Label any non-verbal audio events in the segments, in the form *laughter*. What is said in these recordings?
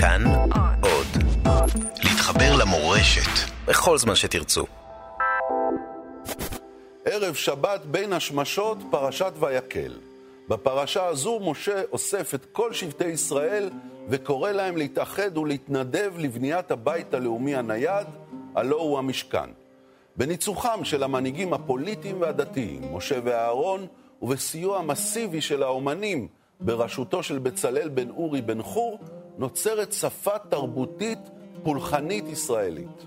כאן עוד. להתחבר למורשת בכל זמן שתרצו. ערב שבת בין השמשות, פרשת ויקל. בפרשה הזו משה אוסף את כל שבטי ישראל וקורא להם להתאחד ולהתנדב לבניית הבית הלאומי הנייד, הלא הוא המשכן. בניצוחם של המנהיגים הפוליטיים והדתיים, משה ואהרון, ובסיוע מסיבי של האומנים בראשותו של בצלאל בן אורי בן חור, נוצרת שפה תרבותית פולחנית ישראלית.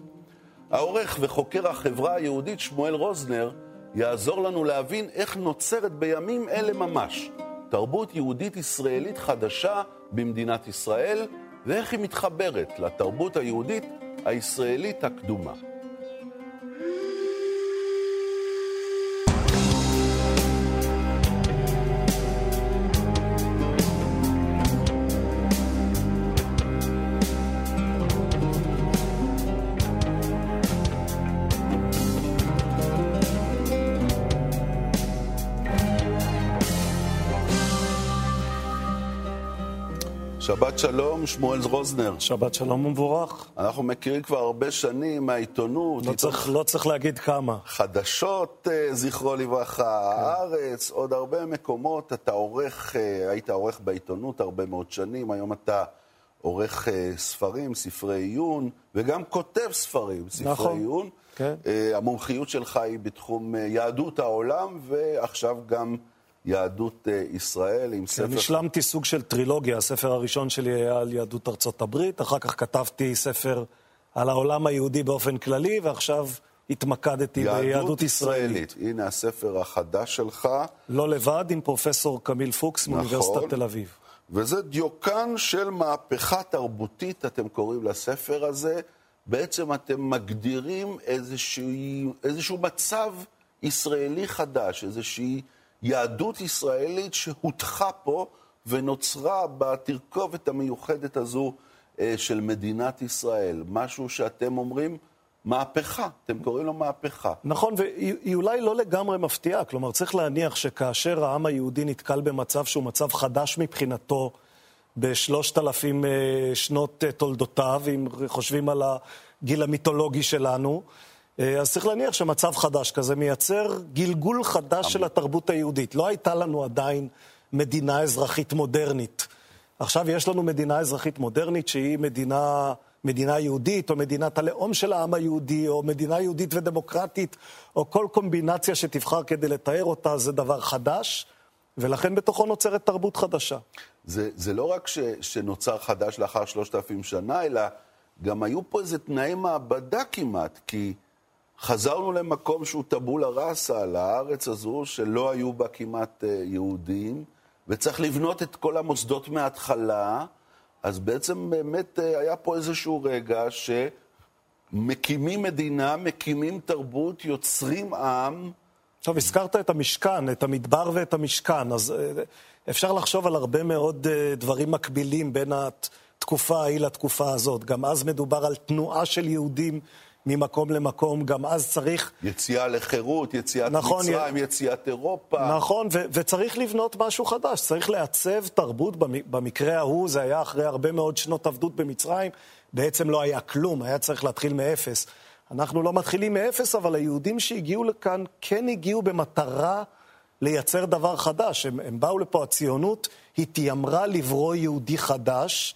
העורך וחוקר החברה היהודית שמואל רוזנר יעזור לנו להבין איך נוצרת בימים אלה ממש תרבות יהודית ישראלית חדשה במדינת ישראל, ואיך היא מתחברת לתרבות היהודית הישראלית הקדומה. שבת שלום, שמואל רוזנר. שבת שלום ומבורך. אנחנו מכירים כבר הרבה שנים מהעיתונות. לא צריך, לא צריך להגיד כמה. חדשות, אה, זכרו לברכה, כן. הארץ, עוד הרבה מקומות. אתה עורך, אה, היית עורך בעיתונות הרבה מאוד שנים, היום אתה עורך אה, ספרים, ספרי עיון, וגם כותב ספרים, ספרי נכון. עיון. כן. המומחיות שלך היא בתחום יהדות העולם, ועכשיו גם... יהדות אה, ישראל עם ספר... כן, השלמתי סוג של טרילוגיה, הספר הראשון שלי היה על יהדות ארצות הברית, אחר כך כתבתי ספר על העולם היהודי באופן כללי, ועכשיו התמקדתי ביהדות ישראלית. הנה הספר החדש שלך. לא לבד, עם פרופסור קמיל פוקס נכון. מאוניברסיטת תל אביב. וזה דיוקן של מהפכה תרבותית, אתם קוראים לספר הזה. בעצם אתם מגדירים איזשהו, איזשהו מצב ישראלי חדש, איזושהי... יהדות ישראלית שהוטחה פה ונוצרה בתרכובת המיוחדת הזו אה, של מדינת ישראל. משהו שאתם אומרים, מהפכה, אתם קוראים לו מהפכה. נכון, והיא אולי לא לגמרי מפתיעה. כלומר, צריך להניח שכאשר העם היהודי נתקל במצב שהוא מצב חדש מבחינתו, בשלושת אלפים אה, שנות אה, תולדותיו, אם חושבים על הגיל המיתולוגי שלנו, אז צריך להניח שמצב חדש כזה מייצר גלגול חדש של התרבות היהודית. לא הייתה לנו עדיין מדינה אזרחית מודרנית. עכשיו יש לנו מדינה אזרחית מודרנית שהיא מדינה, מדינה יהודית, או מדינת הלאום של העם היהודי, או מדינה יהודית ודמוקרטית, או כל קומבינציה שתבחר כדי לתאר אותה, זה דבר חדש, ולכן בתוכו נוצרת תרבות חדשה. זה, זה לא רק ש, שנוצר חדש לאחר שלושת אלפים שנה, אלא גם היו פה איזה תנאי מעבדה כמעט, כי... חזרנו למקום שהוא טבולה ראסה, לארץ הזו, שלא היו בה כמעט אה, יהודים, וצריך לבנות את כל המוסדות מההתחלה. אז בעצם באמת אה, היה פה איזשהו רגע שמקימים מדינה, מקימים תרבות, יוצרים עם. עכשיו, הזכרת את המשכן, את המדבר ואת המשכן, אז אה, אפשר לחשוב על הרבה מאוד דברים מקבילים בין התקופה ההיא לתקופה הזאת. גם אז מדובר על תנועה של יהודים ממקום למקום, גם אז צריך... יציאה לחירות, יציאת נכון, מצרים, י... יציאת אירופה. נכון, ו- וצריך לבנות משהו חדש, צריך לעצב תרבות, במקרה ההוא זה היה אחרי הרבה מאוד שנות עבדות במצרים, בעצם לא היה כלום, היה צריך להתחיל מאפס. אנחנו לא מתחילים מאפס, אבל היהודים שהגיעו לכאן כן הגיעו במטרה לייצר דבר חדש. הם, הם באו לפה, הציונות התיימרה לברוא יהודי חדש,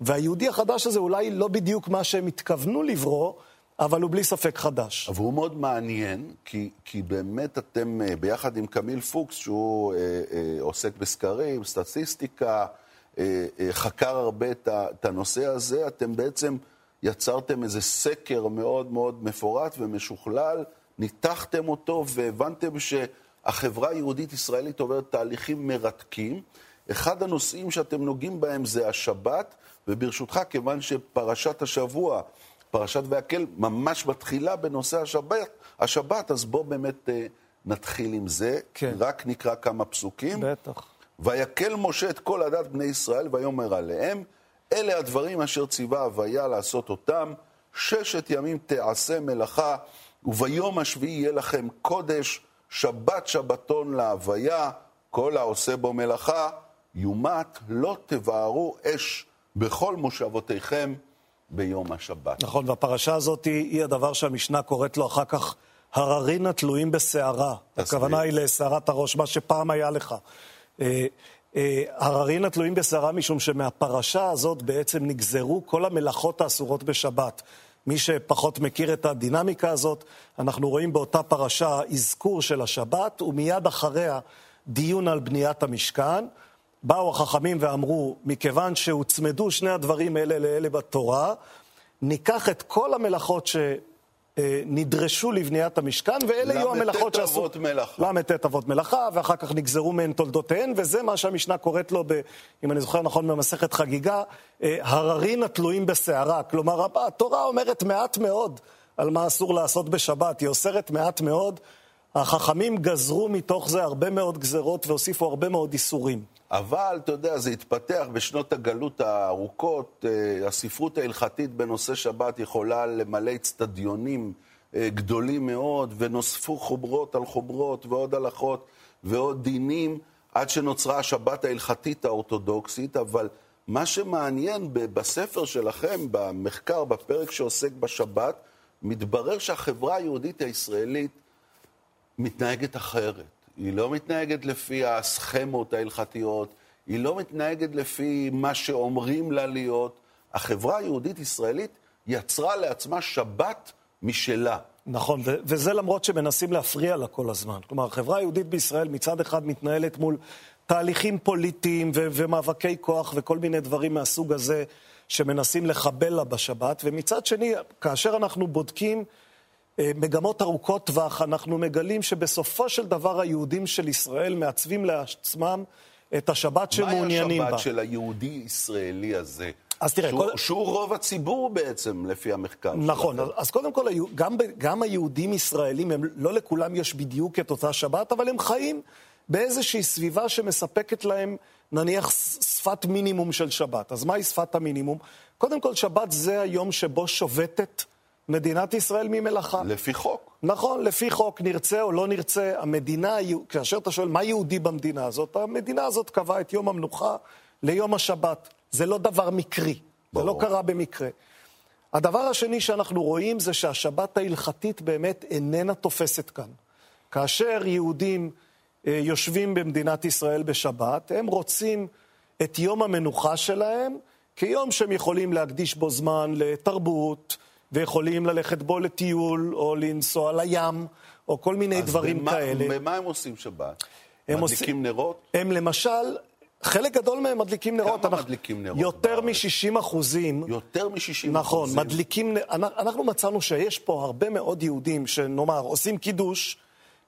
והיהודי החדש הזה אולי לא בדיוק מה שהם התכוונו לברוא, אבל הוא בלי ספק חדש. והוא מאוד מעניין, כי, כי באמת אתם, אה, ביחד עם קמיל פוקס, שהוא אה, אה, עוסק בסקרים, סטטיסטיקה, אה, אה, חקר הרבה את, הנושא הזה, אתם בעצם יצרתם איזה סקר מאוד מאוד מפורט ומשוכלל, ניתחתם אותו והבנתם שהחברה היהודית-ישראלית עוברת תהליכים מרתקים. אחד הנושאים שאתם נוגעים בהם זה השבת, וברשותך, כיוון שפרשת השבוע פרשת ויקל ממש מתחילה בנושא השבת, השבת, אז בואו באמת אה, נתחיל עם זה. כן. רק נקרא כמה פסוקים. בטח. ויקל משה את כל עדת בני ישראל, ויאמר עליהם, אלה הדברים אשר ציווה הוויה לעשות אותם, ששת ימים תעשה מלאכה, וביום השביעי יהיה לכם קודש, שבת שבתון להוויה, כל העושה בו מלאכה, יומת לא תבערו אש בכל מושבותיכם ביום השבת. נכון, והפרשה הזאת היא הדבר שהמשנה קוראת לו אחר כך הררין התלויים בסערה. הכוונה היא לסערת הראש, מה שפעם היה לך. אה, אה, הררין התלויים בסערה משום שמהפרשה הזאת בעצם נגזרו כל המלאכות האסורות בשבת. מי שפחות מכיר את הדינמיקה הזאת, אנחנו רואים באותה פרשה אזכור של השבת, ומיד אחריה דיון על בניית המשכן. באו החכמים ואמרו, מכיוון שהוצמדו שני הדברים אלה לאלה בתורה, ניקח את כל המלאכות שנדרשו לבניית המשכן, ואלה יהיו המלאכות שעשו... ל"ט אבות מלאכה. ל"ט אבות מלאכה, ואחר כך נגזרו מהן תולדותיהן, וזה מה שהמשנה קוראת לו, ב, אם אני זוכר נכון, במסכת חגיגה, אה, הררין התלויים בסערה. כלומר, התורה אומרת מעט מאוד על מה אסור לעשות בשבת, היא אוסרת מעט מאוד. החכמים גזרו מתוך זה הרבה מאוד גזרות והוסיפו הרבה מאוד איסורים. אבל, אתה יודע, זה התפתח בשנות הגלות הארוכות. אה, הספרות ההלכתית בנושא שבת יכולה למלא אצטדיונים אה, גדולים מאוד, ונוספו חוברות על חוברות ועוד הלכות ועוד דינים, עד שנוצרה השבת ההלכתית האורתודוקסית, אבל מה שמעניין בספר שלכם, במחקר, בפרק שעוסק בשבת, מתברר שהחברה היהודית הישראלית מתנהגת אחרת. היא לא מתנהגת לפי הסכמות ההלכתיות, היא לא מתנהגת לפי מה שאומרים לה להיות. החברה היהודית-ישראלית יצרה לעצמה שבת משלה. נכון, ו- וזה למרות שמנסים להפריע לה כל הזמן. כלומר, החברה היהודית בישראל מצד אחד מתנהלת מול תהליכים פוליטיים ו- ומאבקי כוח וכל מיני דברים מהסוג הזה שמנסים לחבל לה בשבת, ומצד שני, כאשר אנחנו בודקים מגמות ארוכות טווח, אנחנו מגלים שבסופו של דבר היהודים של ישראל מעצבים לעצמם את השבת שמעוניינים בה. מהי השבת של היהודי-ישראלי הזה? אז תראה, שהוא, כל... שהוא רוב הציבור בעצם, לפי המחקר. נכון, שלכם. אז קודם כל, גם, גם היהודים ישראלים, הם, לא לכולם יש בדיוק את אותה שבת, אבל הם חיים באיזושהי סביבה שמספקת להם, נניח, שפת מינימום של שבת. אז מהי שפת המינימום? קודם כל, שבת זה היום שבו שובתת מדינת ישראל ממלאכה. לפי חוק. נכון, לפי חוק, נרצה או לא נרצה, המדינה, כאשר אתה שואל מה יהודי במדינה הזאת, המדינה הזאת קבעה את יום המנוחה ליום השבת. זה לא דבר מקרי, ברור. זה לא קרה במקרה. הדבר השני שאנחנו רואים זה שהשבת ההלכתית באמת איננה תופסת כאן. כאשר יהודים אה, יושבים במדינת ישראל בשבת, הם רוצים את יום המנוחה שלהם כיום שהם יכולים להקדיש בו זמן לתרבות, ויכולים ללכת בו לטיול, או לנסוע לים, או כל מיני דברים במה, כאלה. אז במה הם עושים שבת? הם מדליקים עושים, נרות? הם למשל, חלק גדול מהם מדליקים נרות. כמה אנחנו, מדליקים נרות? יותר מ-60 אחוזים. יותר מ-60 אחוזים? נכון, מדליקים, אנחנו מצאנו שיש פה הרבה מאוד יהודים שנאמר, עושים קידוש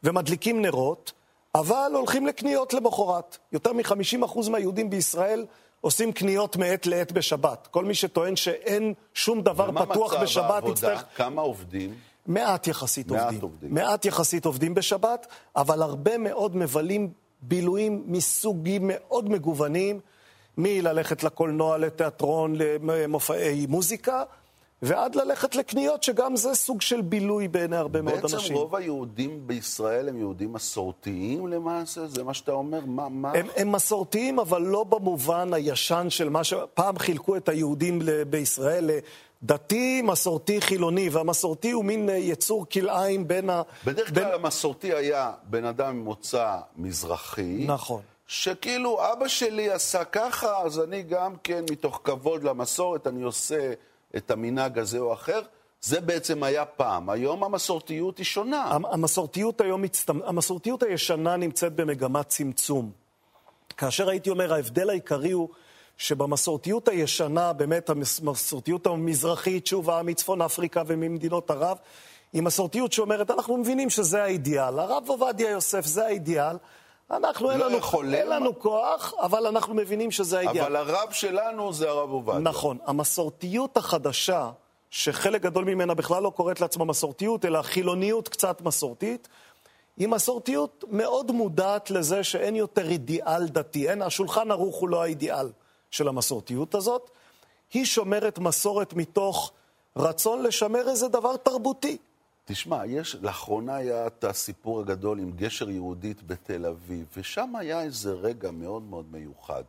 ומדליקים נרות, אבל הולכים לקניות למחרת. יותר מ-50% מהיהודים בישראל עושים קניות מעת לעת בשבת. כל מי שטוען שאין שום דבר פתוח בשבת יצטרך... כמה עובדים? מעט יחסית מעט עובדים. עובדים. מעט יחסית עובדים בשבת, אבל הרבה מאוד מבלים בילויים מסוגים מאוד מגוונים, מללכת לקולנוע, לתיאטרון, למופעי מוזיקה, ועד ללכת לקניות, שגם זה סוג של בילוי בעיני הרבה מאוד אנשים. בעצם רוב היהודים בישראל הם יהודים מסורתיים למעשה? זה מה שאתה אומר? מה? מה... הם, הם מסורתיים, אבל לא במובן הישן של מה ש... פעם חילקו את היהודים בישראל לדתי, מסורתי, חילוני, והמסורתי הוא מין יצור כלאיים בין ה... בדרך כלל בין... המסורתי היה בן אדם ממוצא מזרחי. נכון. שכאילו אבא שלי עשה ככה, אז אני גם כן, מתוך כבוד למסורת, אני עושה... את המנהג הזה או אחר. זה בעצם היה פעם. היום המסורתיות היא שונה. המסורתיות היום, מצטמ... המסורתיות הישנה נמצאת במגמת צמצום. כאשר הייתי אומר, ההבדל העיקרי הוא שבמסורתיות הישנה, באמת המסורתיות המזרחית, שוב, מצפון אפריקה וממדינות ערב, היא מסורתיות שאומרת, אנחנו מבינים שזה האידיאל. הרב עובדיה יוסף זה האידיאל. אנחנו, לא אין, לנו, יכולים... אין לנו כוח, אבל אנחנו מבינים שזה האידיאל. אבל הרב שלנו זה הרב עובדיה. נכון. המסורתיות החדשה, שחלק גדול ממנה בכלל לא קוראת לעצמה מסורתיות, אלא חילוניות קצת מסורתית, היא מסורתיות מאוד מודעת לזה שאין יותר אידיאל דתי. אין, השולחן ערוך הוא לא האידיאל של המסורתיות הזאת. היא שומרת מסורת מתוך רצון לשמר איזה דבר תרבותי. תשמע, יש, לאחרונה היה את הסיפור הגדול עם גשר יהודית בתל אביב, ושם היה איזה רגע מאוד מאוד מיוחד,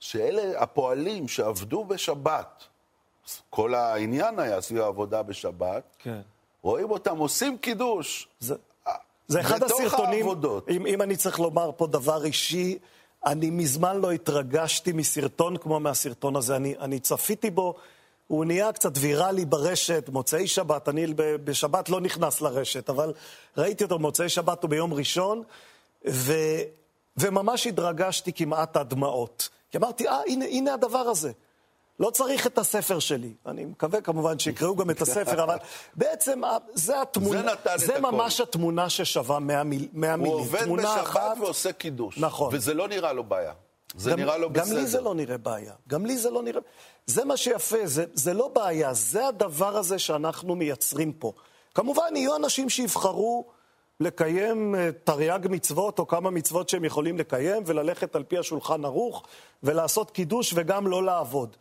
שאלה הפועלים שעבדו בשבת, כל העניין היה סביב העבודה בשבת, כן. רואים אותם עושים קידוש. זה, זה אחד הסרטונים, העבודות. אם, אם אני צריך לומר פה דבר אישי, אני מזמן לא התרגשתי מסרטון כמו מהסרטון הזה. אני, אני צפיתי בו, הוא נהיה קצת ויראלי ברשת, מוצאי שבת, אני בשבת לא נכנס לרשת, אבל ראיתי אותו במוצאי שבת או ביום ראשון, ו, וממש התרגשתי כמעט עד דמעות. כי אמרתי, אה, הנה, הנה הדבר הזה. לא צריך את הספר שלי. אני מקווה כמובן שיקראו גם את הספר, אבל בעצם ה- זה התמונה, זה זה הכל. ממש התמונה ששווה 100 מיל- 100 מילים. הוא עובד בשבת אחת, ועושה קידוש. נכון. וזה לא נראה לו בעיה. זה גם, נראה לו גם בסדר. לי זה לא נראה בעיה. גם לי זה לא נראה... זה מה שיפה, זה, זה לא בעיה, זה הדבר הזה שאנחנו מייצרים פה. כמובן, יהיו אנשים שיבחרו לקיים אה, תרי"ג מצוות, או כמה מצוות שהם יכולים לקיים, וללכת על פי השולחן ערוך, ולעשות קידוש וגם לא לעבוד.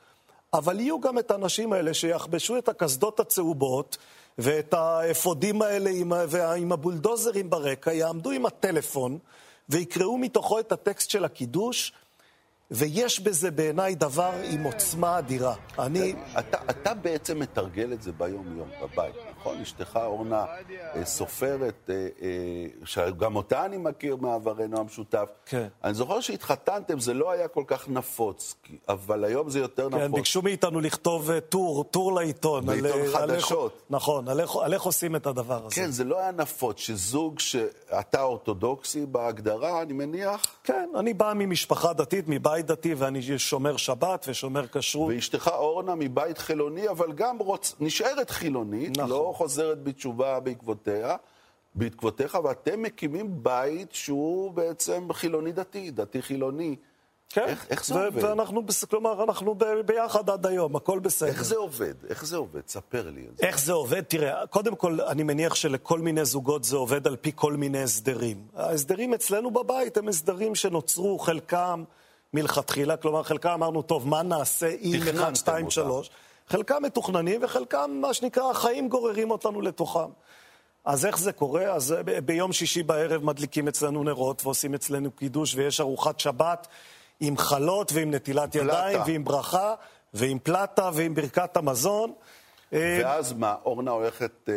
אבל יהיו גם את האנשים האלה שיחבשו את הקסדות הצהובות, ואת האפודים האלה עם, עם הבולדוזרים ברקע, יעמדו עם הטלפון, ויקראו מתוכו את הטקסט של הקידוש, ויש בזה בעיניי דבר עם עוצמה אדירה. אני... אתה, אתה בעצם מתרגל את זה ביום-יום, בבית, נכון? אשתך אורנה אה, סופרת, אה, אה, שגם אותה אני מכיר מעברנו המשותף. כן. אני זוכר שהתחתנתם, זה לא היה כל כך נפוץ, אבל היום זה יותר כן, נפוץ. ביקשו מאיתנו לכתוב טור, טור לעיתון. בעיתון על, על איך- חדשות. נכון, על איך, על איך עושים את הדבר הזה. כן, זה לא היה נפוץ, שזוג שאתה אורתודוקסי בהגדרה, אני מניח, כן, אני בא ממשפחה דתית, מבית דתי, ואני שומר שבת ושומר כשרות. ואשתך אורנה מבית חילוני, אבל גם רוצ... נשארת חילונית, נכון. לא חוזרת בתשובה בעקבותיה, בעקבותיך, ואתם מקימים בית שהוא בעצם חילוני דתי, דתי חילוני. כן, איך- איך זה ו- עובד? ואנחנו, כלומר, אנחנו ב- ביחד עד היום, הכל בסדר. איך זה עובד? איך זה עובד? ספר לי את זה. איך זה עובד? תראה, קודם כל, אני מניח שלכל מיני זוגות זה עובד על פי כל מיני הסדרים. ההסדרים אצלנו בבית הם הסדרים שנוצרו, חלקם מלכתחילה, כלומר, חלקם אמרנו, טוב, מה נעשה תכננתם 1, 2, אותם. 3? חלקם מתוכננים וחלקם, מה שנקרא, החיים גוררים אותנו לתוכם. אז איך זה קורה? אז ב- ביום שישי בערב מדליקים אצלנו נרות ועושים אצלנו קידוש ויש ארוחת שבת עם חלות ועם נטילת פלטה. ידיים ועם ברכה ועם פלטה ועם ברכת המזון. אה, ואז מה, אורנה הולכת, אה,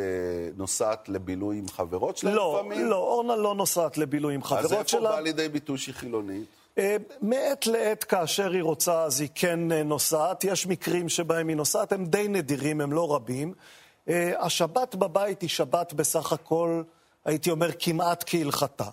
נוסעת לבילוי עם חברות שלה לא, לפעמים? לא, אורנה לא נוסעת לבילוי עם אז חברות איפה שלה. בא לידי ביטוי שהיא חילונית? אה, מעת לעת, כאשר היא רוצה, אז היא כן אה, נוסעת. יש מקרים שבהם היא נוסעת, הם די נדירים, הם לא רבים. אה, השבת בבית היא שבת בסך הכל, הייתי אומר, כמעט כהלכתה.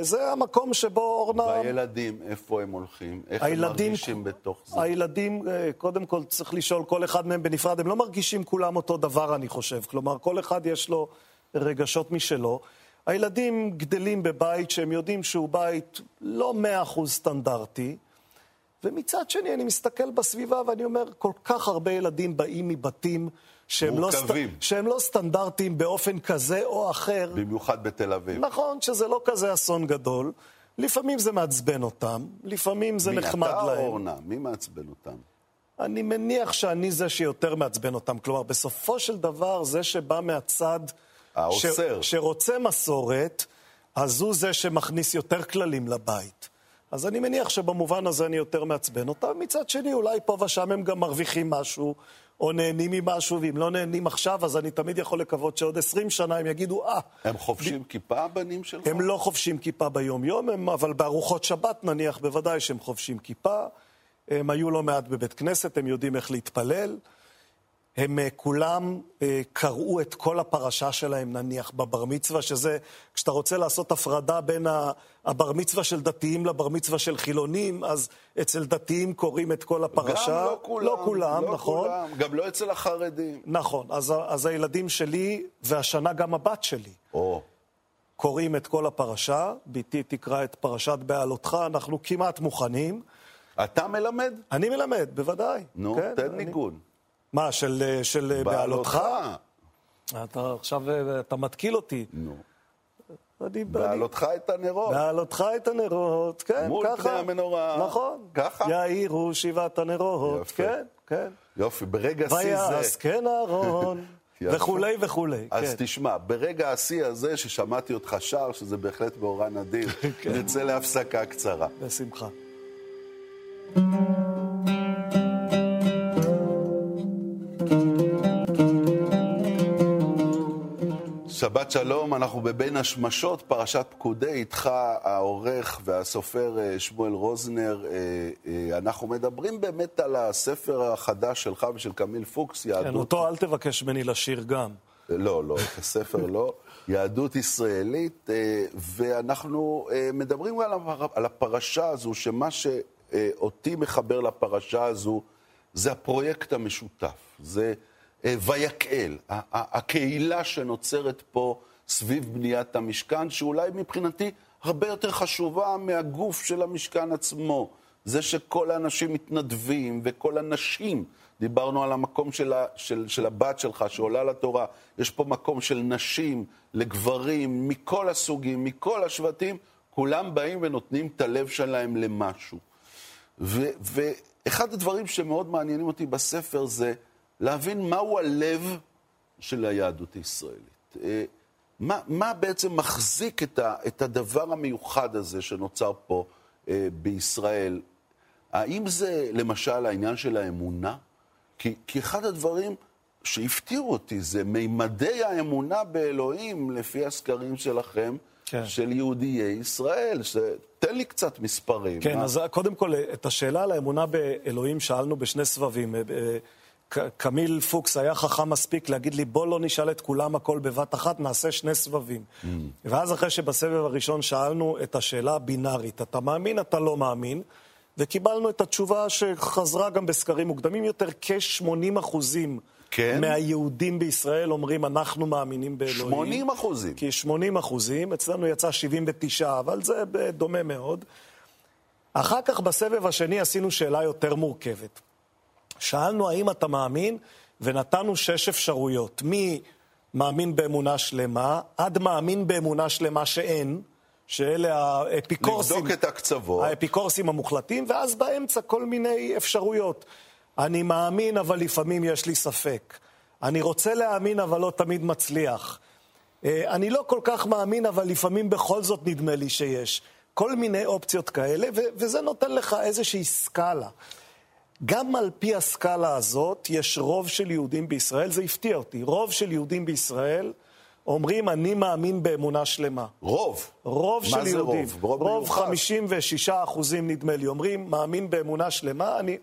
זה המקום שבו אורנה... והילדים, איפה הם הולכים? איך הם הילדים, מרגישים בתוך זה? הילדים, קודם כל צריך לשאול כל אחד מהם בנפרד, הם לא מרגישים כולם אותו דבר, אני חושב. כלומר, כל אחד יש לו רגשות משלו. הילדים גדלים בבית שהם יודעים שהוא בית לא מאה אחוז סטנדרטי, ומצד שני אני מסתכל בסביבה ואני אומר, כל כך הרבה ילדים באים מבתים שהם לא, סט... שהם לא סטנדרטיים באופן כזה או אחר. במיוחד בתל אביב. נכון שזה לא כזה אסון גדול. לפעמים זה מעצבן אותם, לפעמים זה מי, נחמד אתה או להם. אורנה? מי מעצבן אותם? אני מניח שאני זה שיותר מעצבן אותם. כלומר, בסופו של דבר, זה שבא מהצד... האוסר. ש... שרוצה מסורת, אז הוא זה שמכניס יותר כללים לבית. אז אני מניח שבמובן הזה אני יותר מעצבן אותם. מצד שני, אולי פה ושם הם גם מרוויחים משהו, או נהנים ממשהו, ואם לא נהנים עכשיו, אז אני תמיד יכול לקוות שעוד 20 שנה הם יגידו, אה, הם חובשים כיפה, הבנים שלך? הם לא חובשים כיפה ביום-יום, הם, אבל בארוחות שבת נניח, בוודאי שהם חובשים כיפה. הם היו לא מעט בבית כנסת, הם יודעים איך להתפלל. הם אה, כולם אה, קראו את כל הפרשה שלהם, נניח, בבר מצווה, שזה, כשאתה רוצה לעשות הפרדה בין הבר מצווה של דתיים לבר מצווה של חילונים, אז אצל דתיים קוראים את כל הפרשה. גם לא כולם. לא כולם, לא נכון. כולם. גם לא אצל החרדים. נכון. אז, אז הילדים שלי, והשנה גם הבת שלי, או, קוראים את כל הפרשה, בתי תקרא את פרשת בעלותך, אנחנו כמעט מוכנים. אתה מלמד? אני מלמד, בוודאי. נו, כן, תן אני- ניגון. מה, של, של בעלותך? אתה עכשיו, אה, אתה מתקיל אותי. נו. אני, בעלותך את הנרות. בעלותך את הנרות, כן, מול ככה. פני המנורה. נכון. ככה? יאירו שבעת הנרות, יפה. כן, כן. יופי, ברגע שיא זה... ויעש כן אהרון. *laughs* וכולי וכולי. אז כן. תשמע, ברגע השיא הזה ששמעתי אותך שר, שזה בהחלט מאורע נדיר, *laughs* כן. נצא להפסקה קצרה. בשמחה. שבת שלום, אנחנו בבין השמשות, פרשת פקודי, איתך העורך והסופר אה, שמואל רוזנר. אה, אה, אנחנו מדברים באמת על הספר החדש שלך ושל קמיל פוקס, כן, יהדות... כן, אותו אל תבקש ממני לשיר גם. לא, לא, את הספר לא. *laughs* יהדות ישראלית, ואנחנו מדברים על הפרשה הזו, שמה שאותי מחבר לפרשה הזו זה הפרויקט המשותף. זה... אה, ויקהל, הקהילה שנוצרת פה סביב בניית המשכן, שאולי מבחינתי הרבה יותר חשובה מהגוף של המשכן עצמו. זה שכל האנשים מתנדבים וכל הנשים, דיברנו על המקום של, ה, של, של הבת שלך שעולה לתורה, יש פה מקום של נשים, לגברים, מכל הסוגים, מכל השבטים, כולם באים ונותנים את הלב שלהם למשהו. ו, ואחד הדברים שמאוד מעניינים אותי בספר זה להבין מהו הלב של היהדות הישראלית. אה, מה, מה בעצם מחזיק את, ה, את הדבר המיוחד הזה שנוצר פה אה, בישראל? האם זה למשל העניין של האמונה? כי, כי אחד הדברים שהפתיעו אותי זה מימדי האמונה באלוהים, לפי הסקרים שלכם, כן. של יהודיי ישראל. ש... תן לי קצת מספרים. כן, מה? אז קודם כל, את השאלה על האמונה באלוהים שאלנו בשני סבבים. אה, קמיל פוקס היה חכם מספיק להגיד לי, בוא לא נשאל את כולם הכל בבת אחת, נעשה שני סבבים. Mm. ואז אחרי שבסבב הראשון שאלנו את השאלה הבינארית, אתה מאמין, אתה לא מאמין, וקיבלנו את התשובה שחזרה גם בסקרים מוקדמים יותר, כ-80 אחוזים. כן? מהיהודים בישראל אומרים, אנחנו מאמינים באלוהים. 80 אחוזים. כי 80 אחוזים, אצלנו יצא 79, אבל זה דומה מאוד. אחר כך, בסבב השני, עשינו שאלה יותר מורכבת. שאלנו האם אתה מאמין, ונתנו שש אפשרויות. מי מאמין באמונה שלמה, עד מאמין באמונה שלמה שאין, שאלה האפיקורסים... לבדוק את הקצוות. האפיקורסים המוחלטים, ואז באמצע כל מיני אפשרויות. אני מאמין, אבל לפעמים יש לי ספק. אני רוצה להאמין, אבל לא תמיד מצליח. אה, אני לא כל כך מאמין, אבל לפעמים בכל זאת נדמה לי שיש. כל מיני אופציות כאלה, וזה נותן לך איזושהי סקאלה. גם על פי הסקאלה הזאת, יש רוב של יהודים בישראל, זה הפתיע אותי, רוב של יהודים בישראל אומרים, אני מאמין באמונה שלמה. רוב? רוב של זה יהודים. רוב? רוב, רוב 56 אחוזים, נדמה לי, אומרים, מאמין באמונה שלמה. אני,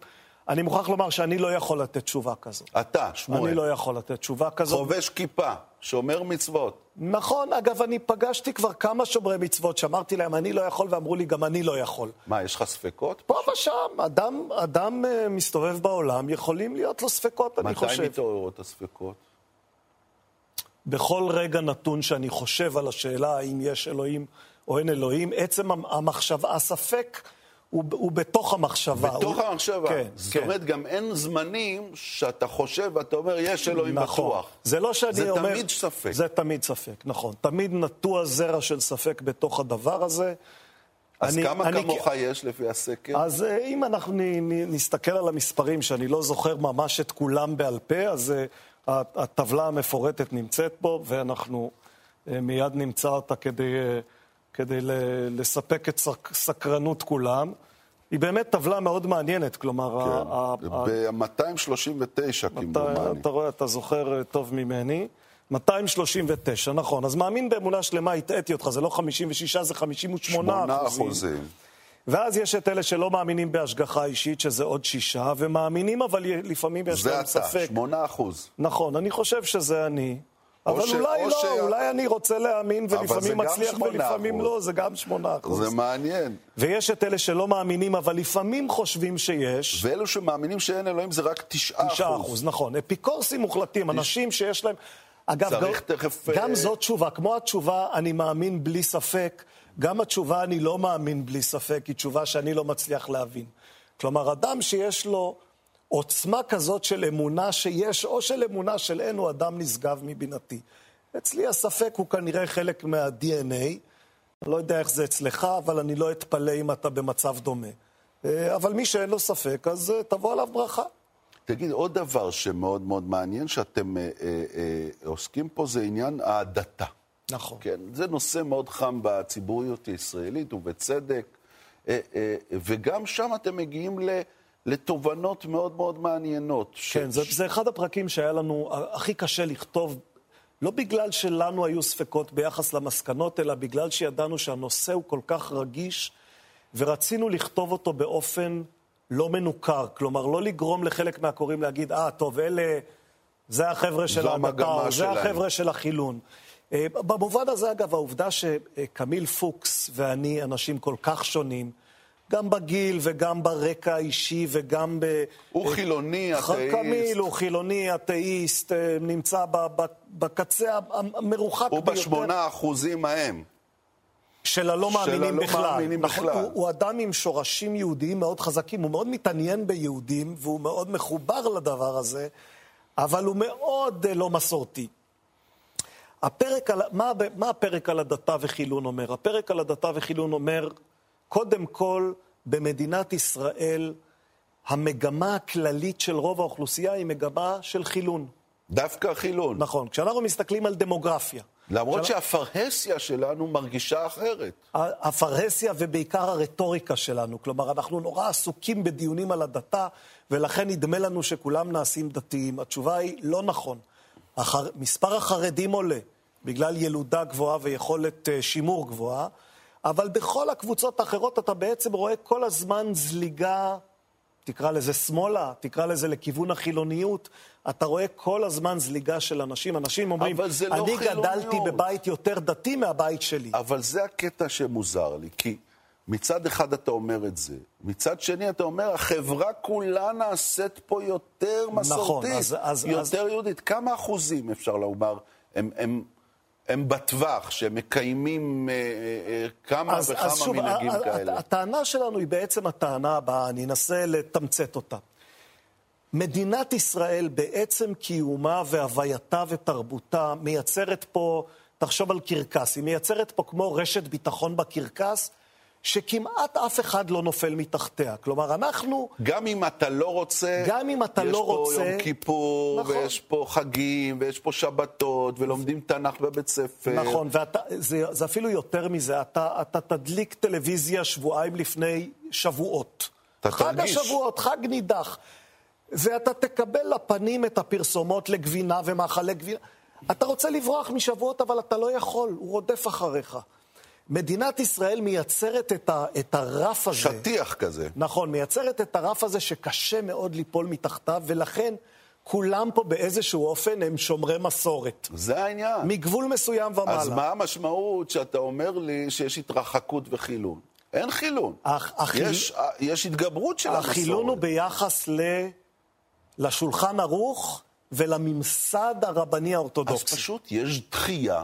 אני מוכרח לומר שאני לא יכול לתת תשובה כזאת. אתה, שמואל. אני לא יכול לתת תשובה כזאת. חובש כיפה, שומר מצוות. נכון, אגב, אני פגשתי כבר כמה שומרי מצוות שאמרתי להם, אני לא יכול, ואמרו לי, גם אני לא יכול. מה, יש לך ספקות? פה ושם, אדם, אדם uh, מסתובב בעולם, יכולים להיות לו ספקות, אני חושב. מתי מתעוררות הספקות? בכל רגע נתון שאני חושב על השאלה האם יש אלוהים או אין אלוהים, עצם המחשבה, הספק... הוא, הוא בתוך המחשבה. בתוך הוא... המחשבה. כן, זאת כן. אומרת, גם אין זמנים שאתה חושב ואתה אומר, יש אלוהים נכון. בטוח. זה לא שאני זה אומר... זה תמיד ספק. זה תמיד ספק, נכון. תמיד נטוע זרע של ספק בתוך הדבר הזה. אז אני, כמה אני, כמוך אני... יש לפי הסקר? אז אה, אם אנחנו נ, נ, נסתכל על המספרים, שאני לא זוכר ממש את כולם בעל פה, אז uh, הטבלה המפורטת נמצאת פה, ואנחנו uh, מיד נמצא אותה כדי... Uh, כדי לספק את סקרנות כולם. היא באמת טבלה מאוד מעניינת, כלומר... כן, ב-239 כמדומני. אתה רואה, אתה זוכר אה, טוב ממני. 239, נכון. אז מאמין באמונה שלמה, הטעיתי אותך, זה לא 56, זה 58 אחוזים. אחוזים. ואז יש את אלה שלא מאמינים בהשגחה אישית, שזה עוד שישה, ומאמינים, אבל לפעמים יש להם ספק. זה אתה, שמונה אחוז. נכון, אני חושב שזה אני. אבל ש... אולי לא, ש... אולי אני רוצה להאמין ולפעמים מצליח ולפעמים לא, זה גם שמונה אחוז. זה מעניין. ויש את אלה שלא מאמינים, אבל לפעמים חושבים שיש. ואלו שמאמינים שאין אלוהים זה רק תשעה אחוז. תשעה אחוז, נכון. אפיקורסים מוחלטים, אנשים שיש להם... אגב, גם, תכף... גם אה, זאת תשובה. כמו התשובה, אני מאמין בלי ספק, גם התשובה, אני לא מאמין בלי ספק, היא תשובה שאני לא מצליח להבין. כלומר, אדם שיש לו... עוצמה כזאת של אמונה שיש, או של אמונה של אין, הוא אדם נשגב מבינתי. אצלי הספק הוא כנראה חלק מה-DNA. אני לא יודע איך זה אצלך, אבל אני לא אתפלא אם אתה במצב דומה. אה, אבל מי שאין לו ספק, אז אה, תבוא עליו ברכה. תגיד, עוד דבר שמאוד מאוד מעניין שאתם אה, אה, אה, עוסקים פה, זה עניין ההדתה. נכון. כן, זה נושא מאוד חם בציבוריות הישראלית, ובצדק. אה, אה, וגם שם אתם מגיעים לתובנות מאוד מאוד מעניינות. כן, ש... זה, זה אחד הפרקים שהיה לנו הכי קשה לכתוב, לא בגלל שלנו היו ספקות ביחס למסקנות, אלא בגלל שידענו שהנושא הוא כל כך רגיש, ורצינו לכתוב אותו באופן לא מנוכר. כלומר, לא לגרום לחלק מהקוראים להגיד, אה, ah, טוב, אלה, זה החבר'ה של ההדתה, זה החבר'ה של החילון. אה, במובן הזה, אגב, העובדה שקמיל פוקס ואני אנשים כל כך שונים, גם בגיל וגם ברקע האישי וגם ב... הוא חילוני, אתאיסט. קמיל הוא חילוני, אתאיסט, אה, נמצא בקצה המרוחק ביותר. הוא בשמונה אחוזים ההם. של הלא מאמינים של בכלל. מאמינים נכון, בכלל. הוא, הוא אדם עם שורשים יהודיים מאוד חזקים, הוא מאוד מתעניין ביהודים, והוא מאוד מחובר לדבר הזה, אבל הוא מאוד אה, לא מסורתי. הפרק על, מה, מה הפרק על הדתה וחילון אומר? הפרק על הדתה וחילון אומר, קודם כל, במדינת ישראל, המגמה הכללית של רוב האוכלוסייה היא מגמה של חילון. דווקא חילון. נכון. כשאנחנו מסתכלים על דמוגרפיה, למרות שהפרהסיה שלנו מרגישה אחרת. הפרהסיה ובעיקר הרטוריקה שלנו. כלומר, אנחנו נורא עסוקים בדיונים על הדתה, ולכן נדמה לנו שכולם נעשים דתיים. התשובה היא לא נכון. החר... מספר החרדים עולה בגלל ילודה גבוהה ויכולת uh, שימור גבוהה, אבל בכל הקבוצות האחרות אתה בעצם רואה כל הזמן זליגה תקרא לזה שמאלה, תקרא לזה לכיוון החילוניות. אתה רואה כל הזמן זליגה של אנשים. אנשים אומרים, לא אני חילוניות. גדלתי בבית יותר דתי מהבית שלי. אבל זה הקטע שמוזר לי, כי מצד אחד אתה אומר את זה, מצד שני אתה אומר, החברה כולה נעשית פה יותר מסורתית, נכון, אז, אז, יותר אז... יהודית. כמה אחוזים אפשר לומר הם, הם הם בטווח, שהם מקיימים אה, אה, אה כמה אז, וכמה אז שוב, מנהגים ה- כאלה. הטענה שלנו היא בעצם הטענה הבאה, אני אנסה לתמצת אותה. מדינת ישראל בעצם קיומה והווייתה ותרבותה מייצרת פה, תחשוב על קרקס, היא מייצרת פה כמו רשת ביטחון בקרקס, שכמעט אף אחד לא נופל מתחתיה. כלומר, אנחנו... גם אם אתה לא רוצה... גם אם אתה לא רוצה... יש פה יום כיפור, נכון. ויש פה חגים, ויש פה שבתות, ולומדים תנ"ך בבית ספר. נכון, וזה אפילו יותר מזה. אתה, אתה תדליק טלוויזיה שבועיים לפני שבועות. אתה חג תרגיש. חג השבועות, חג נידח. ואתה תקבל לפנים את הפרסומות לגבינה ומאכלי גבינה. אתה רוצה לברוח משבועות, אבל אתה לא יכול, הוא רודף אחריך. מדינת ישראל מייצרת את, ה, את הרף הזה. שטיח כזה. נכון, מייצרת את הרף הזה שקשה מאוד ליפול מתחתיו, ולכן כולם פה באיזשהו אופן הם שומרי מסורת. זה העניין. מגבול מסוים ומעלה. אז מה המשמעות שאתה אומר לי שיש התרחקות וחילון? אין חילון. הח, החיל... יש, יש התגברות של המסורת. החילון הוא ביחס ל... לשולחן ערוך ולממסד הרבני האורתודוקסי. אז פשוט יש דחייה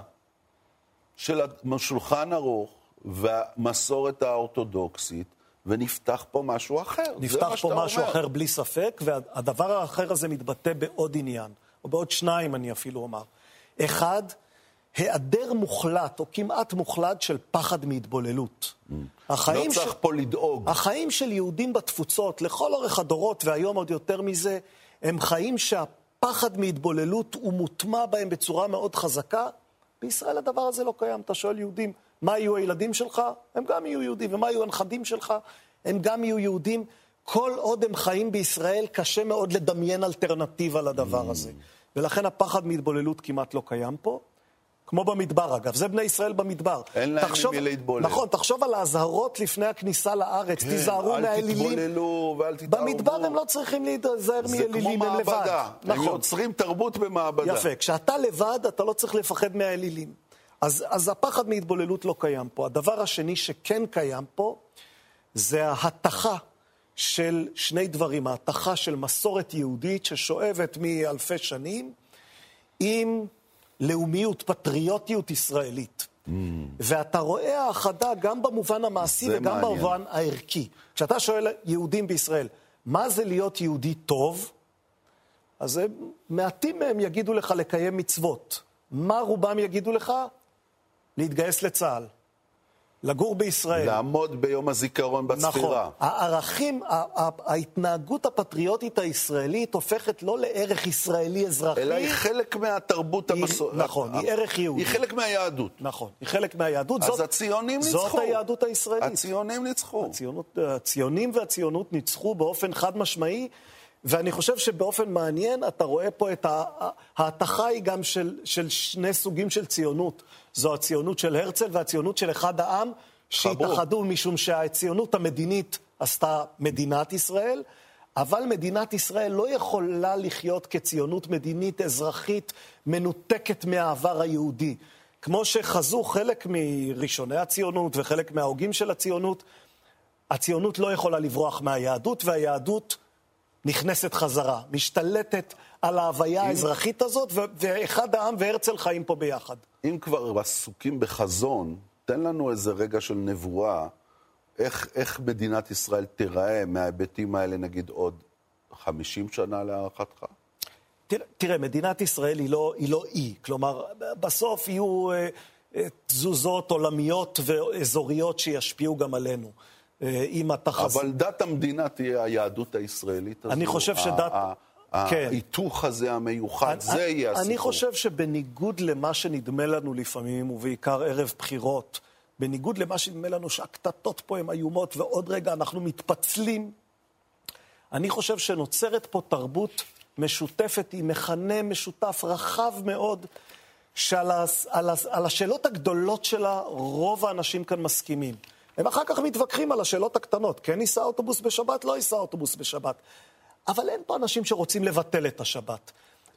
של השולחן ערוך והמסורת האורתודוקסית, ונפתח פה משהו אחר. נפתח פה משהו אומר. אחר בלי ספק, והדבר האחר הזה מתבטא בעוד עניין, או בעוד שניים אני אפילו אומר. אחד, היעדר מוחלט, או כמעט מוחלט, של פחד מהתבוללות. Mm. החיים לא צריך ש... פה לדאוג. החיים של יהודים בתפוצות, לכל אורך הדורות, והיום עוד יותר מזה, הם חיים שהפחד מהתבוללות הוא מוטמע בהם בצורה מאוד חזקה, בישראל הדבר הזה לא קיים. אתה שואל יהודים, מה יהיו הילדים שלך? הם גם יהיו יהודים. ומה יהיו הנכדים שלך? הם גם יהיו יהודים. כל עוד הם חיים בישראל, קשה מאוד לדמיין אלטרנטיבה לדבר. הזה. ולכן הפחד מהתבוללות כמעט לא קיים פה. כמו במדבר, אגב. זה בני ישראל במדבר. אין להם עם מי להתבולל. נכון, תחשוב על האזהרות לפני הכניסה לארץ. כן, תיזהרו מהאלילים. אל תתבוללו ואל תתערבו. במדבר הם לא צריכים להיזהר מאלילים, הם לבד. זה כמו מעבדה. נכון. הם יוצרים תרבות במעבדה. יפה. כשאתה לבד, אתה לא צריך לפחד מהאלילים. אז, אז הפחד מהתבוללות לא קיים פה. הדבר השני שכן קיים פה, זה ההתכה של שני דברים. ההתכה של מסורת יהודית ששואבת מאלפי שנים, עם... לאומיות, פטריוטיות ישראלית. Mm. ואתה רואה האחדה גם במובן המעשי וגם מעניין. במובן הערכי. כשאתה שואל יהודים בישראל, מה זה להיות יהודי טוב? אז הם, מעטים מהם יגידו לך לקיים מצוות. מה רובם יגידו לך? להתגייס לצה"ל. לגור בישראל. לעמוד ביום הזיכרון בצפירה. נכון. הערכים, ההתנהגות הפטריוטית הישראלית הופכת לא לערך ישראלי אזרחי. אלא היא חלק מהתרבות המסורתית. נכון, היא ערך יהודי. היא חלק מהיהדות. נכון, היא חלק מהיהדות. אז זאת, הציונים ניצחו. זאת היהדות הישראלית. הציונים ניצחו. הציונות, הציונים והציונות ניצחו באופן חד משמעי. ואני חושב שבאופן מעניין אתה רואה פה את ההתכה היא גם של, של שני סוגים של ציונות. זו הציונות של הרצל והציונות של אחד העם, שהתאחדו משום שהציונות המדינית עשתה מדינת ישראל, אבל מדינת ישראל לא יכולה לחיות כציונות מדינית אזרחית מנותקת מהעבר היהודי. כמו שחזו חלק מראשוני הציונות וחלק מההוגים של הציונות, הציונות לא יכולה לברוח מהיהדות, והיהדות נכנסת חזרה, משתלטת על ההוויה האזרחית הזאת, ואחד העם והרצל חיים פה ביחד. אם כבר עסוקים בחזון, תן לנו איזה רגע של נבואה, איך, איך מדינת ישראל תיראה מההיבטים האלה, נגיד, עוד 50 שנה להערכתך? תראה, תראה, מדינת ישראל היא לא, היא לא אי. כלומר, בסוף יהיו אה, אה, תזוזות עולמיות ואזוריות שישפיעו גם עלינו. אה, עם התחזית. אבל דת המדינה תהיה היהדות הישראלית הזו. אני חושב שדת... כן. ההיתוך הזה המיוחד, אני, זה יהיה הסיפור. אני חושב שבניגוד למה שנדמה לנו לפעמים, ובעיקר ערב בחירות, בניגוד למה שנדמה לנו שהקטטות פה הן איומות, ועוד רגע אנחנו מתפצלים, אני חושב שנוצרת פה תרבות משותפת עם מכנה משותף רחב מאוד, שעל הס, על הס, על השאלות הגדולות שלה רוב האנשים כאן מסכימים. הם אחר כך מתווכחים על השאלות הקטנות, כן ייסע אוטובוס בשבת, לא ייסע אוטובוס בשבת. אבל אין פה אנשים שרוצים לבטל את השבת.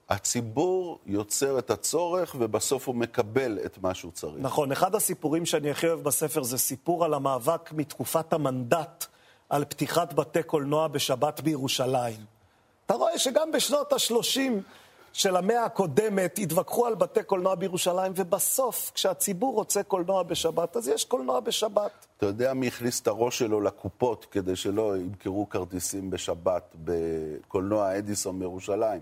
הציבור יוצר את הצורך, ובסוף הוא מקבל את מה שהוא צריך. נכון. אחד הסיפורים שאני הכי אוהב בספר זה סיפור על המאבק מתקופת המנדט על פתיחת בתי קולנוע בשבת בירושלים. אתה רואה שגם בשנות ה-30 של המאה הקודמת התווכחו על בתי קולנוע בירושלים, ובסוף, כשהציבור רוצה קולנוע בשבת, אז יש קולנוע בשבת. אתה יודע מי הכניס את הראש שלו לקופות כדי שלא ימכרו כרטיסים בשבת בקולנוע אדיסון בירושלים?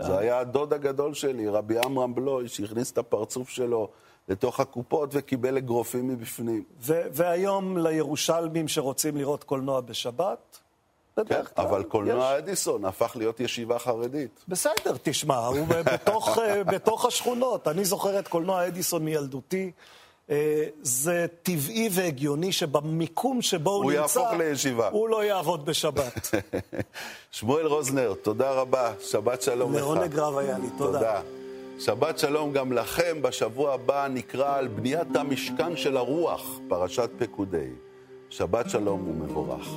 זה היה הדוד הגדול שלי, רבי עמרם בלוי, שהכניס את הפרצוף שלו לתוך הקופות וקיבל אגרופים מבפנים. והיום לירושלמים שרוצים לראות קולנוע בשבת, כן, אבל קולנוע אדיסון הפך להיות ישיבה חרדית. בסדר, תשמע, הוא *laughs* בתוך, אה, בתוך השכונות. אני זוכר את קולנוע אדיסון מילדותי. אה, זה טבעי והגיוני שבמיקום שבו הוא, הוא נמצא, יהפוך לישיבה. הוא לא יעבוד בשבת. *laughs* שמואל רוזנר, תודה רבה, שבת שלום לך. לעונג רב היה לי, תודה. תודה. שבת שלום גם לכם, בשבוע הבא נקרא על בניית המשכן של הרוח, פרשת פקודי. שבת שלום ומבורך.